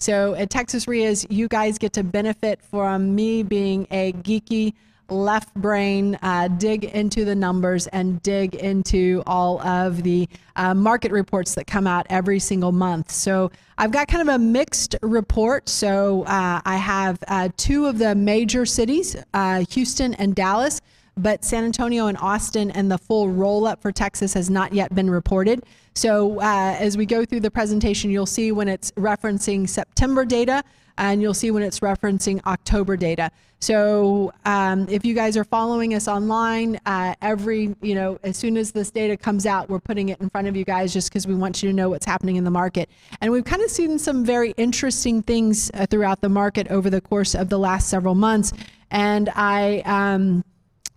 So at Texas REIAs, you guys get to benefit from me being a geeky left brain, uh, dig into the numbers and dig into all of the uh, market reports that come out every single month. So I've got kind of a mixed report. So uh, I have uh, two of the major cities, uh, Houston and Dallas but San Antonio and Austin and the full roll up for Texas has not yet been reported. So uh, as we go through the presentation, you'll see when it's referencing September data and you'll see when it's referencing October data. So um, if you guys are following us online, uh, every, you know, as soon as this data comes out, we're putting it in front of you guys just because we want you to know what's happening in the market. And we've kind of seen some very interesting things uh, throughout the market over the course of the last several months. And I, um,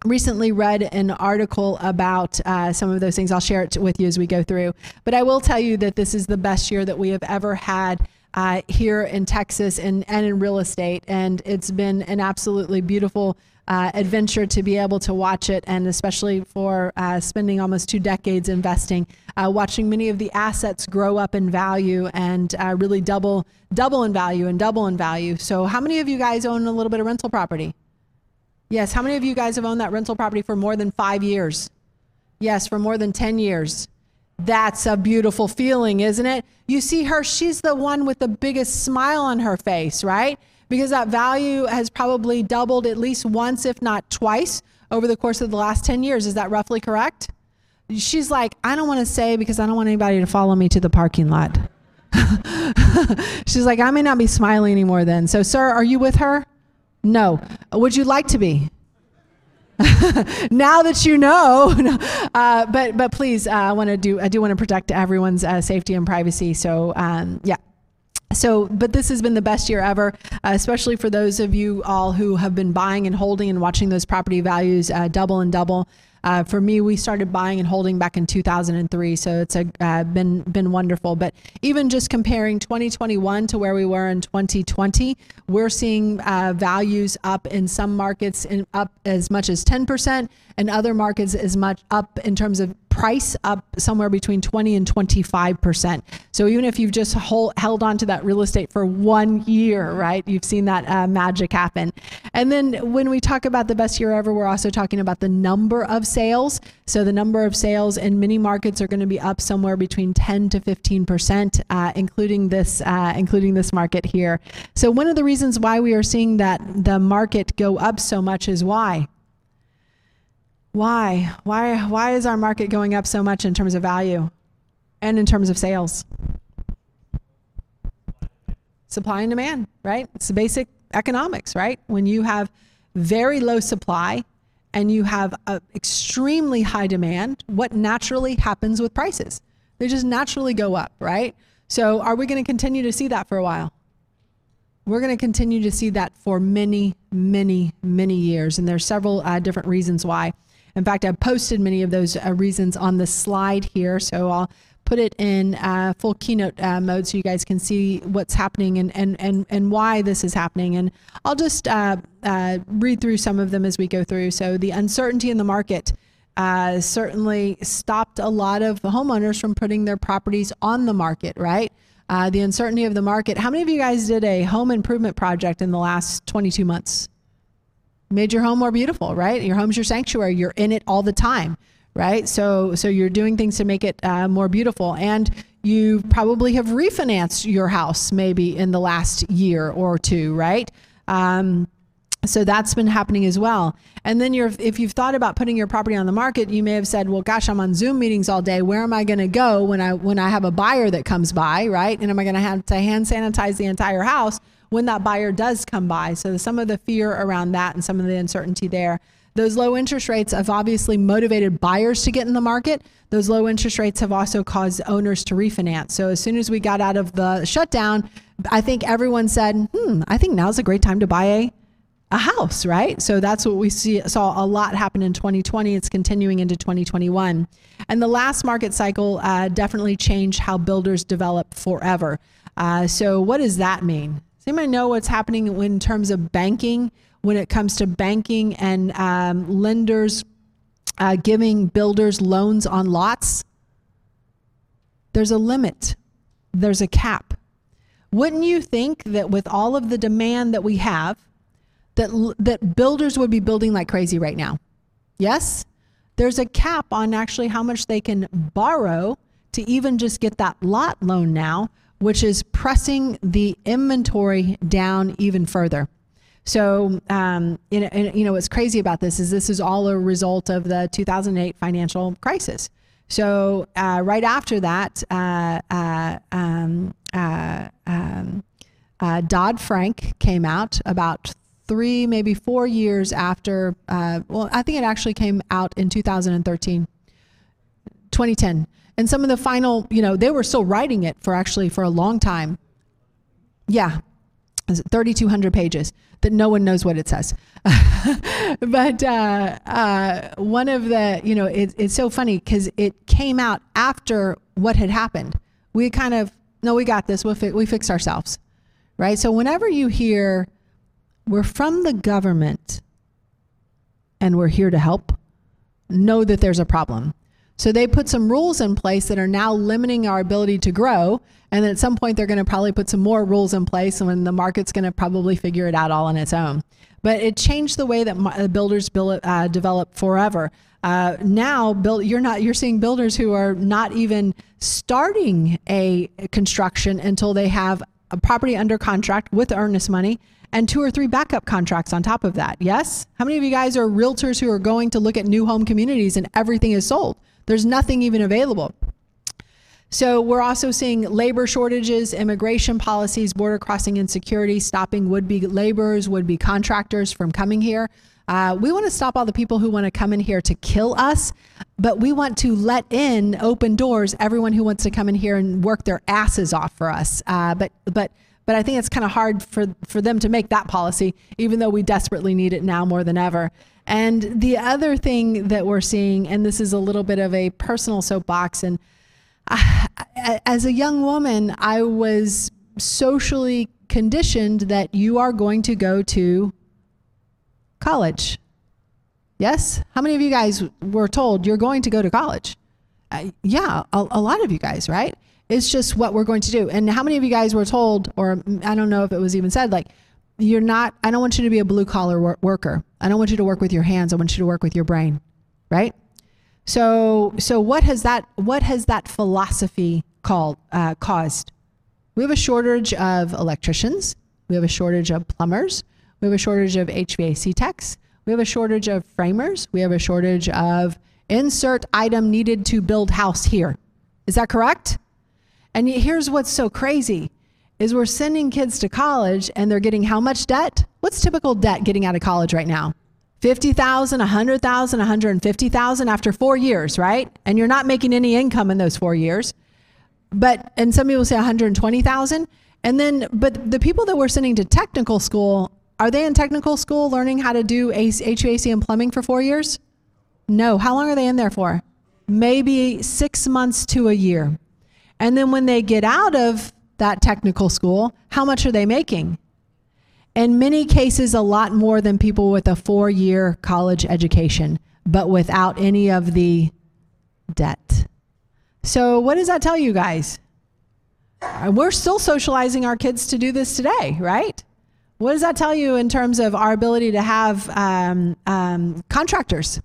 recently read an article about uh, some of those things. I'll share it with you as we go through. But I will tell you that this is the best year that we have ever had. Uh, here in Texas and, and in real estate. And it's been an absolutely beautiful uh, adventure to be able to watch it, and especially for uh, spending almost two decades investing, uh, watching many of the assets grow up in value and uh, really double, double in value and double in value. So, how many of you guys own a little bit of rental property? Yes. How many of you guys have owned that rental property for more than five years? Yes, for more than 10 years. That's a beautiful feeling, isn't it? You see her, she's the one with the biggest smile on her face, right? Because that value has probably doubled at least once, if not twice, over the course of the last 10 years. Is that roughly correct? She's like, I don't want to say because I don't want anybody to follow me to the parking lot. She's like, I may not be smiling anymore then. So, sir, are you with her? No. Would you like to be? now that you know, uh, but but please, uh, I want to do I do want to protect everyone's uh, safety and privacy. So um, yeah. So, but this has been the best year ever, uh, especially for those of you all who have been buying and holding and watching those property values uh, double and double. Uh, for me, we started buying and holding back in 2003, so it's a, uh, been been wonderful. But even just comparing 2021 to where we were in 2020, we're seeing uh, values up in some markets in up as much as 10%, and other markets as much up in terms of price up somewhere between 20 and 25%. So even if you've just hold, held on to that real estate for one year, right, you've seen that uh, magic happen. And then when we talk about the best year ever, we're also talking about the number of sales. So the number of sales in many markets are going to be up somewhere between 10 to 15%, uh, including this, uh, including this market here. So one of the reasons why we are seeing that the market go up so much is why? Why? Why why is our market going up so much in terms of value and in terms of sales? Supply and demand, right? It's the basic economics, right? When you have very low supply and you have a extremely high demand, what naturally happens with prices? They just naturally go up, right? So are we going to continue to see that for a while? We're going to continue to see that for many, many, many years. And there's several uh, different reasons why. In fact, I've posted many of those uh, reasons on the slide here. So I'll put it in uh, full keynote uh, mode so you guys can see what's happening and, and, and, and why this is happening. And I'll just uh, uh, read through some of them as we go through. So the uncertainty in the market. Uh, certainly stopped a lot of homeowners from putting their properties on the market, right? Uh, the uncertainty of the market. How many of you guys did a home improvement project in the last 22 months? Made your home more beautiful, right? Your home's your sanctuary. You're in it all the time, right? So so you're doing things to make it uh, more beautiful, and you probably have refinanced your house maybe in the last year or two, right? Um, so that's been happening as well. And then you're, if you've thought about putting your property on the market, you may have said, "Well, gosh, I'm on Zoom meetings all day. Where am I going to go when I when I have a buyer that comes by, right? And am I going to have to hand sanitize the entire house?" When that buyer does come by. So some of the fear around that and some of the uncertainty there. Those low interest rates have obviously motivated buyers to get in the market. Those low interest rates have also caused owners to refinance. So as soon as we got out of the shutdown, I think everyone said, hmm, I think now's a great time to buy a a house, right? So that's what we see, saw a lot happen in 2020. It's continuing into 2021. And the last market cycle uh, definitely changed how builders develop forever. Uh, so, what does that mean? Does anybody know what's happening in terms of banking when it comes to banking and um, lenders uh, giving builders loans on lots? There's a limit, there's a cap. Wouldn't you think that with all of the demand that we have, that that builders would be building like crazy right now? Yes? There's a cap on actually how much they can borrow to even just get that lot loan now, which is pressing the inventory down even further. So, um, you, know, you know, what's crazy about this is this is all a result of the 2008 financial crisis. So, uh, right after that, uh, uh, um, uh, um, uh, Dodd Frank came out about three, maybe four years after. Uh, well, I think it actually came out in 2013, 2010. And some of the final, you know, they were still writing it for actually for a long time. Yeah, 3,200 pages that no one knows what it says. but uh, uh, one of the, you know, it, it's so funny because it came out after what had happened. We kind of, no, we got this. We'll fi- we fix ourselves, right? So whenever you hear, we're from the government and we're here to help, know that there's a problem. So they put some rules in place that are now limiting our ability to grow. And then at some point, they're going to probably put some more rules in place when the market's going to probably figure it out all on its own. But it changed the way that builders build, uh, develop forever. Uh, now, build, you're not you're seeing builders who are not even starting a construction until they have a property under contract with earnest money and two or three backup contracts on top of that. Yes? How many of you guys are realtors who are going to look at new home communities and everything is sold? There's nothing even available. So we're also seeing labor shortages, immigration policies, border crossing insecurity, stopping would-be laborers, would-be contractors from coming here. Uh, we want to stop all the people who want to come in here to kill us, but we want to let in open doors everyone who wants to come in here and work their asses off for us. Uh, but but but I think it's kind of hard for for them to make that policy, even though we desperately need it now more than ever. And the other thing that we're seeing, and this is a little bit of a personal soapbox, and I, as a young woman, I was socially conditioned that you are going to go to college. Yes? How many of you guys were told you're going to go to college? Uh, yeah, a, a lot of you guys, right? It's just what we're going to do. And how many of you guys were told, or I don't know if it was even said, like, you're not, I don't want you to be a blue collar wor- worker. I don't want you to work with your hands. I want you to work with your brain, right? So, so what has that, what has that philosophy called, uh, caused? We have a shortage of electricians. We have a shortage of plumbers. We have a shortage of HVAC techs. We have a shortage of framers. We have a shortage of insert item needed to build house here. Is that correct? And here's what's so crazy is we're sending kids to college and they're getting how much debt? What's typical debt getting out of college right now? 50,000, 100,000, 150,000 after 4 years, right? And you're not making any income in those 4 years. But and some people say 120,000 and then but the people that we're sending to technical school, are they in technical school learning how to do HVAC and plumbing for 4 years? No. How long are they in there for? Maybe 6 months to a year. And then when they get out of that technical school, how much are they making? In many cases, a lot more than people with a four year college education, but without any of the debt. So, what does that tell you guys? We're still socializing our kids to do this today, right? What does that tell you in terms of our ability to have um, um, contractors?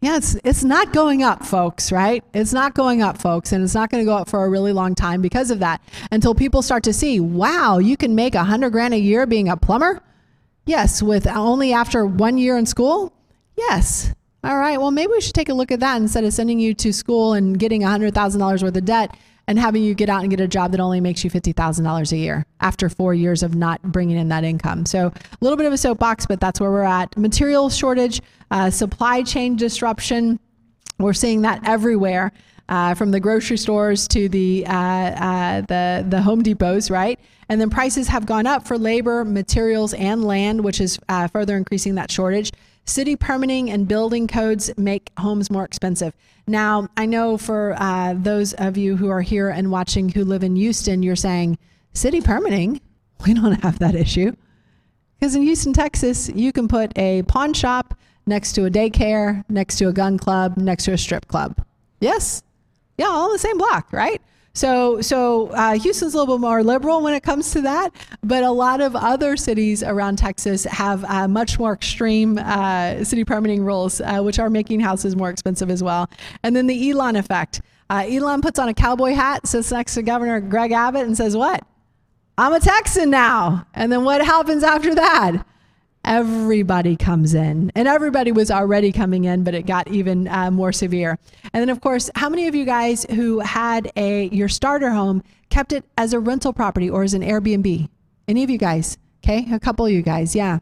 Yeah, it's it's not going up, folks, right? It's not going up, folks, and it's not going to go up for a really long time because of that. Until people start to see, wow, you can make a hundred grand a year being a plumber. Yes, with only after one year in school. Yes. All right. Well, maybe we should take a look at that instead of sending you to school and getting a hundred thousand dollars worth of debt and having you get out and get a job that only makes you $50,000 a year after four years of not bringing in that income. So a little bit of a soapbox, but that's where we're at. Material shortage, uh, supply chain disruption. We're seeing that everywhere. uh, from the grocery stores to the uh, uh, the the Home Depots, right? And then prices have gone up for labor, materials, and land, which is uh, further increasing that shortage. City permitting and building codes make homes more expensive. Now, I know for uh, those of you who are here and watching who live in Houston, you're saying, city permitting? We don't have that issue. Because in Houston, Texas, you can put a pawn shop next to a daycare, next to a gun club, next to a strip club. Yes? Yeah, all in the same block, right? So, so uh, Houston's a little bit more liberal when it comes to that, but a lot of other cities around Texas have uh, much more extreme uh, city permitting rules, uh, which are making houses more expensive as well. And then the Elon effect. Uh, Elon puts on a cowboy hat, sits next to Governor Greg Abbott, and says, "What? I'm a Texan now." And then what happens after that? Everybody comes in. And everybody was already coming in but it got even uh, more severe. And then of course how many of you guys who had a your starter home kept it as a rental property or as an airbnb? Any of you guys? Okay a couple of you guys yeah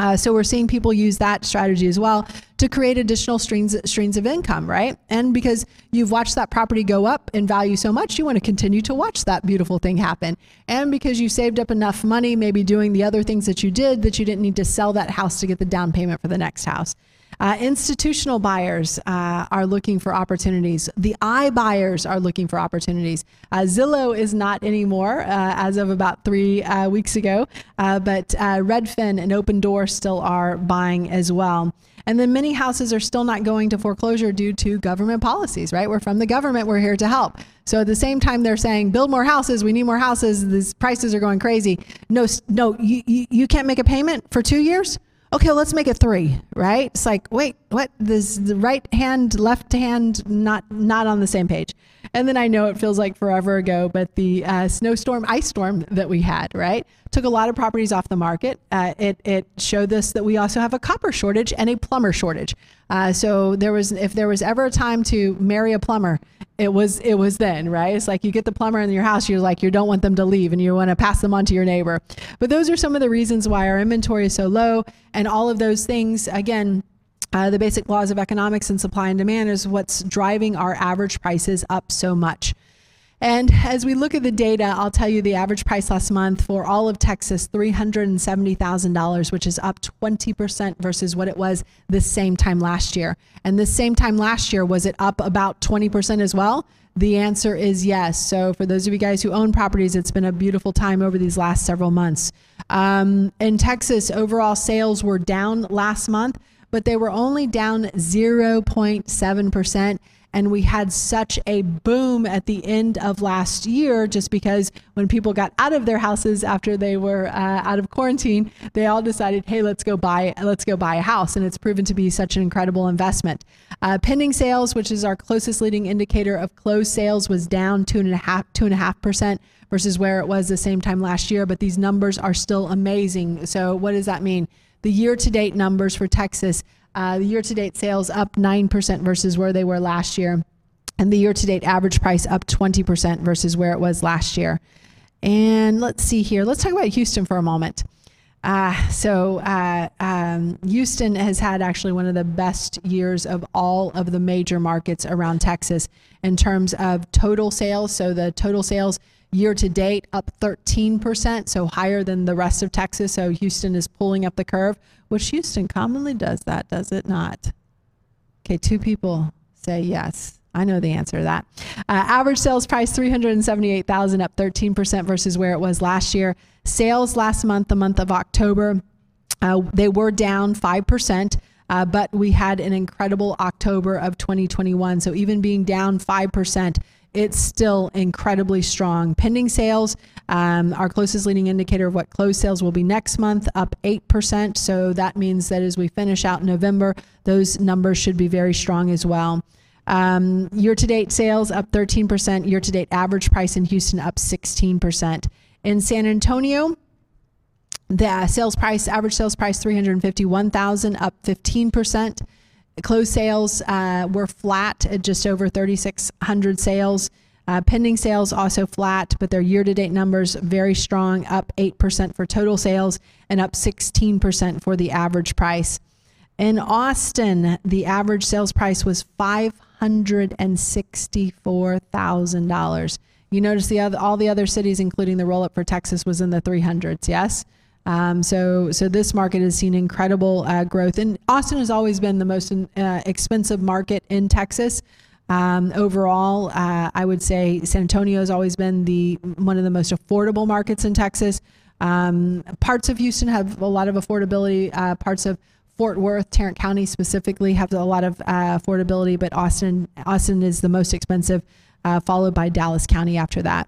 uh, so we're seeing people use that strategy as well to create additional streams streams of income, right? And because you've watched that property go up in value so much, you want to continue to watch that beautiful thing happen. And because you saved up enough money, maybe doing the other things that you did, that you didn't need to sell that house to get the down payment for the next house. Uh, institutional buyers uh, are looking for opportunities. The I buyers are looking for opportunities. Uh, Zillow is not anymore uh, as of about three uh, weeks ago, uh, but Redfin and Opendoor still are buying as well. And then many houses are still not going to foreclosure due to government policies, right? We're from the government, we're here to help. So at the same time, they're saying, build more houses, we need more houses, these prices are going crazy. No, no, you, you, you can't make a payment for two years? Okay, well, let's make it three, right? It's like, wait, what? This the right hand, left hand, not not on the same page. And then I know it feels like forever ago, but the uh, snowstorm, ice storm that we had, right, took a lot of properties off the market. Uh, it it showed us that we also have a copper shortage and a plumber shortage. Uh, so there was, if there was ever a time to marry a plumber, it was it was then, right? It's like you get the plumber in your house, you're like you don't want them to leave, and you want to pass them on to your neighbor. But those are some of the reasons why our inventory is so low, and all of those things again uh, the basic laws of economics and supply and demand is what's driving our average prices up so much. And as we look at the data, I'll tell you the average price last month for all of Texas, $370,000, which is up 20% versus what it was this same time last year. And this same time last year, was it up about 20% as well? The answer is yes. So, for those of you guys who own properties, it's been a beautiful time over these last several months. Um, in Texas, overall sales were down last month, but they were only down 0.7%. And we had such a boom at the end of last year just because when people got out of their houses after they were uh, out of quarantine, they all decided, hey, let's go buy let's go buy a house. And it's proven to be such an incredible investment. Uh, pending sales, which is our closest leading indicator of closed sales, was down two and a half two and a half percent versus where it was the same time last year. But these numbers are still amazing. So what does that mean? The year to date numbers for Texas, uh, the year to date sales up 9% versus where they were last year. And the year to date average price up 20% versus where it was last year. And let's see here. Let's talk about Houston for a moment. Uh, so uh, um, Houston has had actually one of the best years of all of the major markets around Texas in terms of total sales. So the total sales year to date up 13%, so higher than the rest of Texas. So Houston is pulling up the curve, which Houston commonly does that, does it not? Okay, two people say yes. I know the answer to that. Uh, average sales price 378,000 up 13% versus where it was last year. Sales last month, the month of October, uh, they were down 5%. Uh, but we had an incredible October of 2021. So even being down 5%, it's still incredibly strong. Pending sales, um, our closest leading indicator of what closed sales will be next month, up 8%. So that means that as we finish out November, those numbers should be very strong as well. Um, year to date sales up 13%, year to date average price in Houston up 16%. In San Antonio, the sales price, average sales price 351,000 up 15%. Closed sales uh, were flat at just over 3,600 sales. Uh, pending sales also flat, but their year to date numbers very strong, up 8% for total sales and up 16% for the average price. In Austin, the average sales price was $564,000. You notice the other, all the other cities, including the roll up for Texas, was in the 300s. Yes. Um, so, so this market has seen incredible uh, growth, and Austin has always been the most uh, expensive market in Texas. Um, overall, uh, I would say San Antonio has always been the one of the most affordable markets in Texas. Um, parts of Houston have a lot of affordability. Uh, parts of Fort Worth, Tarrant County specifically, have a lot of uh, affordability, but Austin, Austin is the most expensive, uh, followed by Dallas County after that.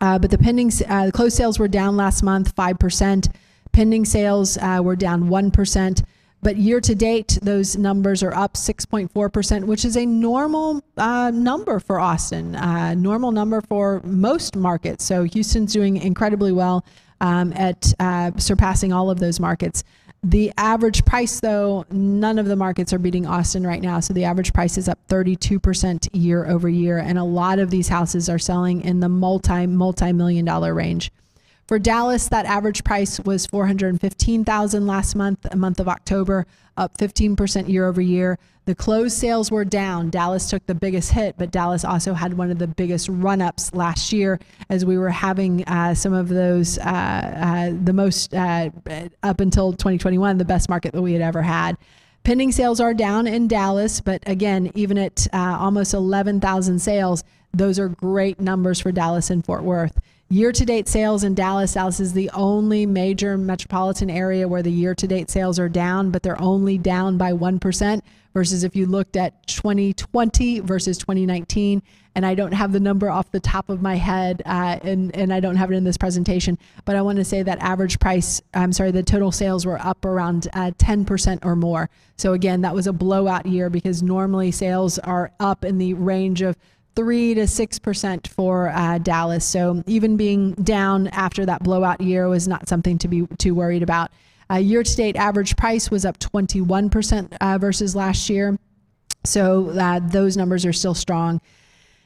Uh, but the pending, uh, the closed sales were down last month, five percent. Pending sales were down one percent. But year to date, those numbers are up 6.4%, which is a normal uh, number for Austin, uh, normal number for most markets. So Houston's doing incredibly well um, at uh, surpassing all of those markets. The average price, though, none of the markets are beating Austin right now. So the average price is up 32% year over year. And a lot of these houses are selling in the multi, multi million dollar range. For Dallas, that average price was 415,000 last month, a month of October, up 15% year over year. The closed sales were down. Dallas took the biggest hit, but Dallas also had one of the biggest run ups last year as we were having uh, some of those, uh, uh, the most uh, up until 2021, the best market that we had ever had. Pending sales are down in Dallas, but again, even at uh, almost 11,000 sales, those are great numbers for Dallas and Fort Worth. Year to date sales in Dallas, Dallas is the only major metropolitan area where the year to date sales are down, but they're only down by 1%. Versus if you looked at 2020 versus 2019, and I don't have the number off the top of my head, uh, and, and I don't have it in this presentation, but I want to say that average price, I'm sorry, the total sales were up around uh, 10% or more. So again, that was a blowout year because normally sales are up in the range of three to six percent for uh, Dallas. So even being down after that blowout year was not something to be too worried about. Uh, year to date average price was up 21 percent uh, versus last year. So uh, those numbers are still strong.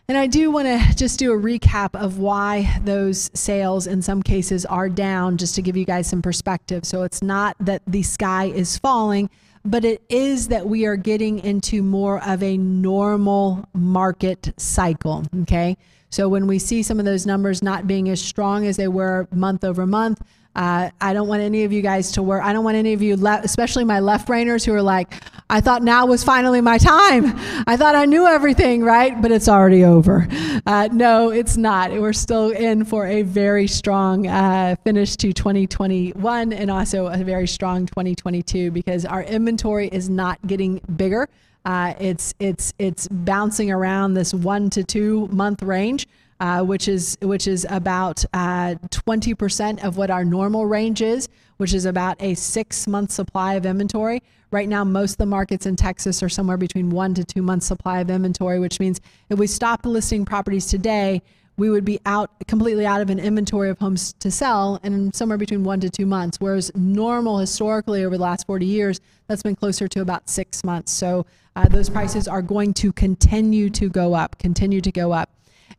And I do want to just do a recap of why those sales in some cases are down, just to give you guys some perspective. So it's not that the sky is falling but it is that we are getting into more of a normal market cycle. Okay. So when we see some of those numbers not being as strong as they were month over month, uh, I don't want any of you guys to work. I don't want any of you, le- especially my left brainers, who are like, I thought now was finally my time. I thought I knew everything, right? But it's already over. Uh, no, it's not. We're still in for a very strong uh, finish to 2021 and also a very strong 2022 because our inventory is not getting bigger. Uh, it's it's it's bouncing around this one to two month range uh, which is which is about uh, 20% of what our normal range is, which is about a six month supply of inventory. Right now, most of the markets in Texas are somewhere between one to two months supply of inventory, which means if we stop listing properties today, we would be out completely out of an inventory of homes to sell in somewhere between one to two months. Whereas normal historically over the last 40 years, that's been closer to about six months. So uh, those prices are going to continue to go up, continue to go up.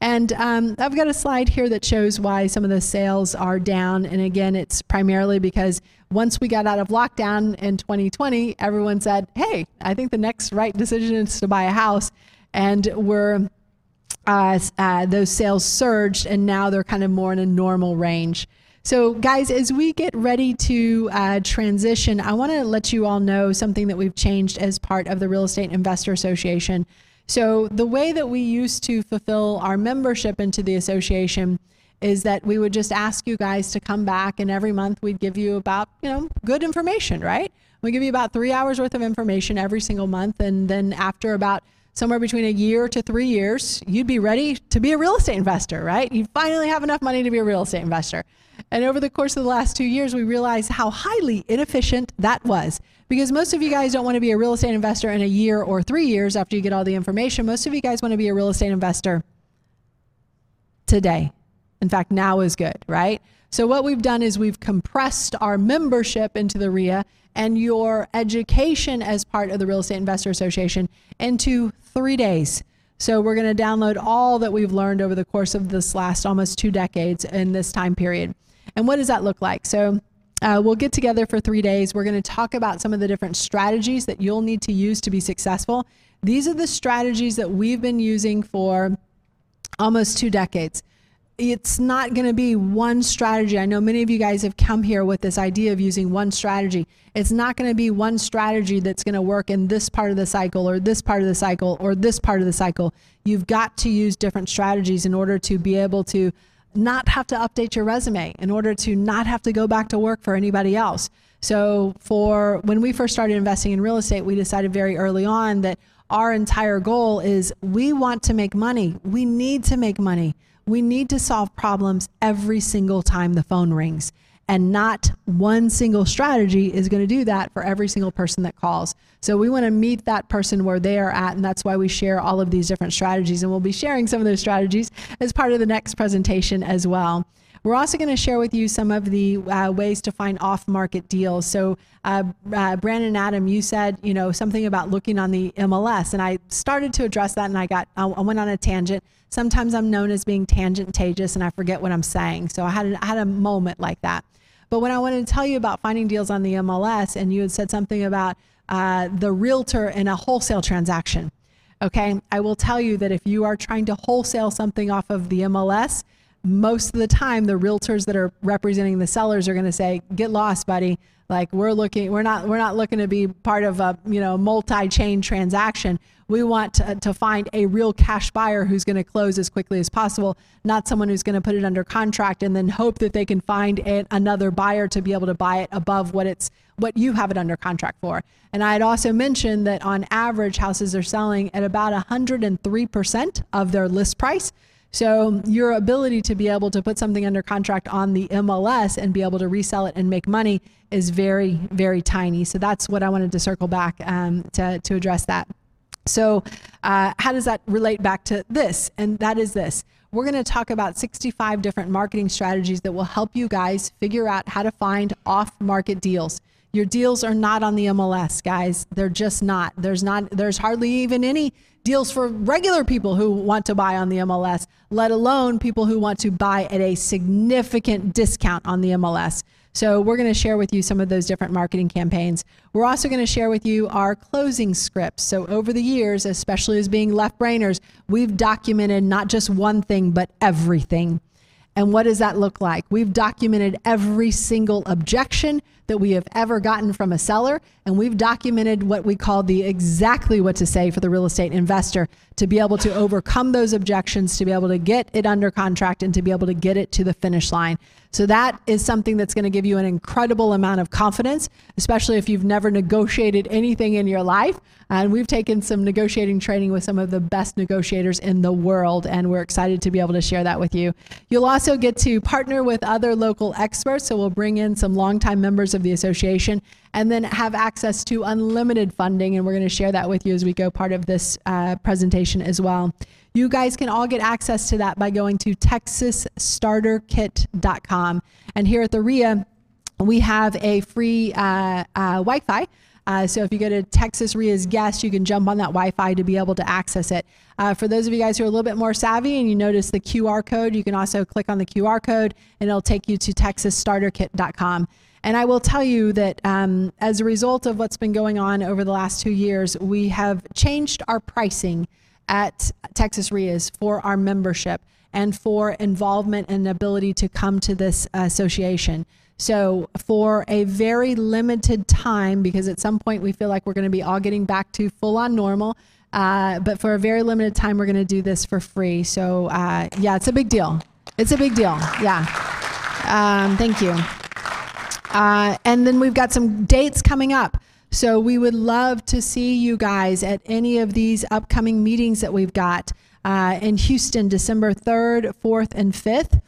And um, I've got a slide here that shows why some of the sales are down. And again, it's primarily because once we got out of lockdown in 2020, everyone said, hey, I think the next right decision is to buy a house. And we're uh, uh, those sales surged, and now they're kind of more in a normal range. So, guys, as we get ready to uh, transition, I want to let you all know something that we've changed as part of the Real Estate Investor Association. So, the way that we used to fulfill our membership into the association is that we would just ask you guys to come back, and every month we'd give you about, you know, good information, right? We give you about three hours worth of information every single month. And then after about somewhere between a year to three years, you'd be ready to be a real estate investor, right? You finally have enough money to be a real estate investor. And over the course of the last two years, we realized how highly inefficient that was because most of you guys don't want to be a real estate investor in a year or three years after you get all the information. Most of you guys want to be a real estate investor today. In fact, now is good, right? So, what we've done is we've compressed our membership into the RIA and your education as part of the Real Estate Investor Association into three days. So, we're going to download all that we've learned over the course of this last almost two decades in this time period. And what does that look like? So, Uh, we'll get together for three days. We're going to talk about some of the different strategies that you'll need to use to be successful. These are the strategies that we've been using for almost two decades. It's not going to be one strategy. I know many of you guys have come here with this idea of using one strategy. It's not going to be one strategy that's going to work in this part of the cycle or this part of the cycle or this part of the cycle. You've got to use different strategies in order to be able to not have to update your resume, in order to not have to go back to work for anybody else. So, for when we first started investing in real estate, we decided very early on that our entire goal is we want to make money. We need to make money. We need to solve problems every single time the phone rings and not one single strategy is going to do that for every single person that calls. So we want to meet that person where they are at, and that's why we share all of these different strategies. And we'll be sharing some of those strategies as part of the next presentation as well. We're also going to share with you some of the uh, ways to find off-market deals. So, uh, uh, Brandon Adam, you said you know something about looking on the MLS, and I started to address that, and I got I went on a tangent. Sometimes I'm known as being tangent-tagious, and I forget what I'm saying. So I had I had a moment like that. But when I wanted to tell you about finding deals on the MLS, and you had said something about uh, the realtor in a wholesale transaction, okay, I will tell you that if you are trying to wholesale something off of the MLS, most of the time the realtors that are representing the sellers are going to say, "Get lost, buddy." Like we're looking, we're not, we're not looking to be part of a you know multi-chain transaction. We want to, to find a real cash buyer who's going to close as quickly as possible, not someone who's going to put it under contract and then hope that they can find another buyer to be able to buy it above what it's what you have it under contract for. And I had also mentioned that on average, houses are selling at about 103% of their list price. So your ability to be able to put something under contract on the MLS and be able to resell it and make money is very, very tiny. So that's what I wanted to circle back um, to, to address that. So uh, how does that relate back to this? And that is this. We're going to talk about 65 different marketing strategies that will help you guys figure out how to find off-market deals. Your deals are not on the MLS, guys. They're just not. There's not there's hardly even any deals for regular people who want to buy on the MLS, let alone people who want to buy at a significant discount on the MLS. So, we're going to share with you some of those different marketing campaigns. We're also going to share with you our closing scripts. So, over the years, especially as being left brainers, we've documented not just one thing, but everything. And what does that look like? We've documented every single objection that we have ever gotten from a seller, and we've documented what we call the exactly what to say for the real estate investor to be able to overcome those objections, to be able to get it under contract, and to be able to get it to the finish line. So that is something that's going to give you an incredible amount of confidence, especially if you've never negotiated anything in your life. And we've taken some negotiating training with some of the best negotiators in the world, and we're excited to be able to share that with you. You'll also get to partner with other local experts. So we'll bring in some longtime members of the association and then have access to unlimited funding. And we're going to share that with you as we go part of this uh, presentation as well. You guys can all get access to that by going to texasstarterkit.com. And here at the RIA, we have a free uh, uh, Wi Fi. Uh, so if you go to Texas RIA's guest, you can jump on that Wi-Fi to be able to access it. Uh, for those of you guys who are a little bit more savvy and you notice the QR code, you can also click on the QR code and it'll take you to texasstarterkit.com. And I will tell you that um, as a result of what's been going on over the last two years, we have changed our pricing at Texas RIAs for our membership and for involvement and ability to come to this association. So, for a very limited time, because at some point we feel like we're going to be all getting back to full on normal, uh, but for a very limited time, we're going to do this for free. So, uh, yeah, it's a big deal. It's a big deal. Yeah. Um, thank you. Uh, and then we've got some dates coming up. So we would love to see you guys at any of these upcoming meetings that we've got uh, in Houston, December 3rd, 4th, and 5th.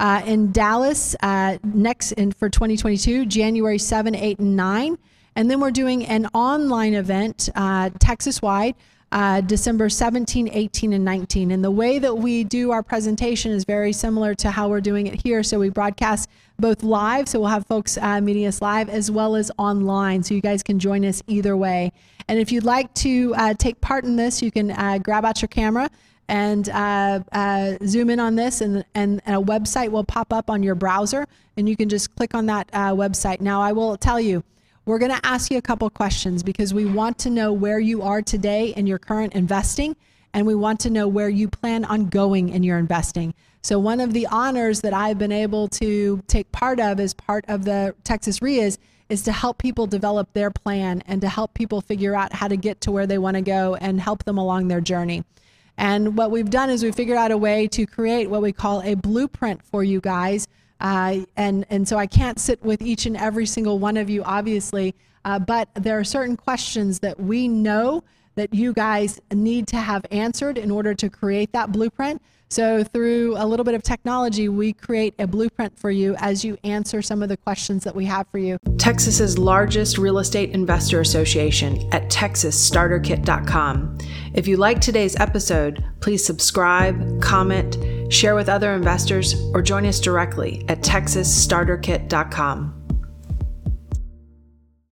Uh, in Dallas, uh, next in, for 2022, January 7, 8, and 9. And then we're doing an online event, uh, Texas wide, uh, December 17, 18, and 19. And the way that we do our presentation is very similar to how we're doing it here. So we broadcast both live, so we'll have folks uh, meeting us live, as well as online, so you guys can join us either way. And if you'd like to uh, take part in this, you can grab out your camera and uh, uh, zoom in on this, and, and, a website will pop up on your browser, and you can just click on that uh, website. Now, I will tell you, we're going to ask you a couple questions because we want to know where you are today in your current investing, and we want to know where you plan on going in your investing. So, one of the honors that I've been able to take part of as part of the Texas RIAs is to help people develop their plan and to help people figure out how to get to where they want to go and help them along their journey. And what we've done is we figured out a way to create what we call a blueprint for you guys. Uh, and, and so I can't sit with each and every single one of you, obviously, uh, but there are certain questions that we know that you guys need to have answered in order to create that blueprint. So, through a little bit of technology, we create a blueprint for you as you answer some of the questions that we have for you. Texas's largest real estate investor association at texasstarterkit.com. If you like today's episode, please subscribe, comment, share with other investors, or join us directly at texasstarterkit.com.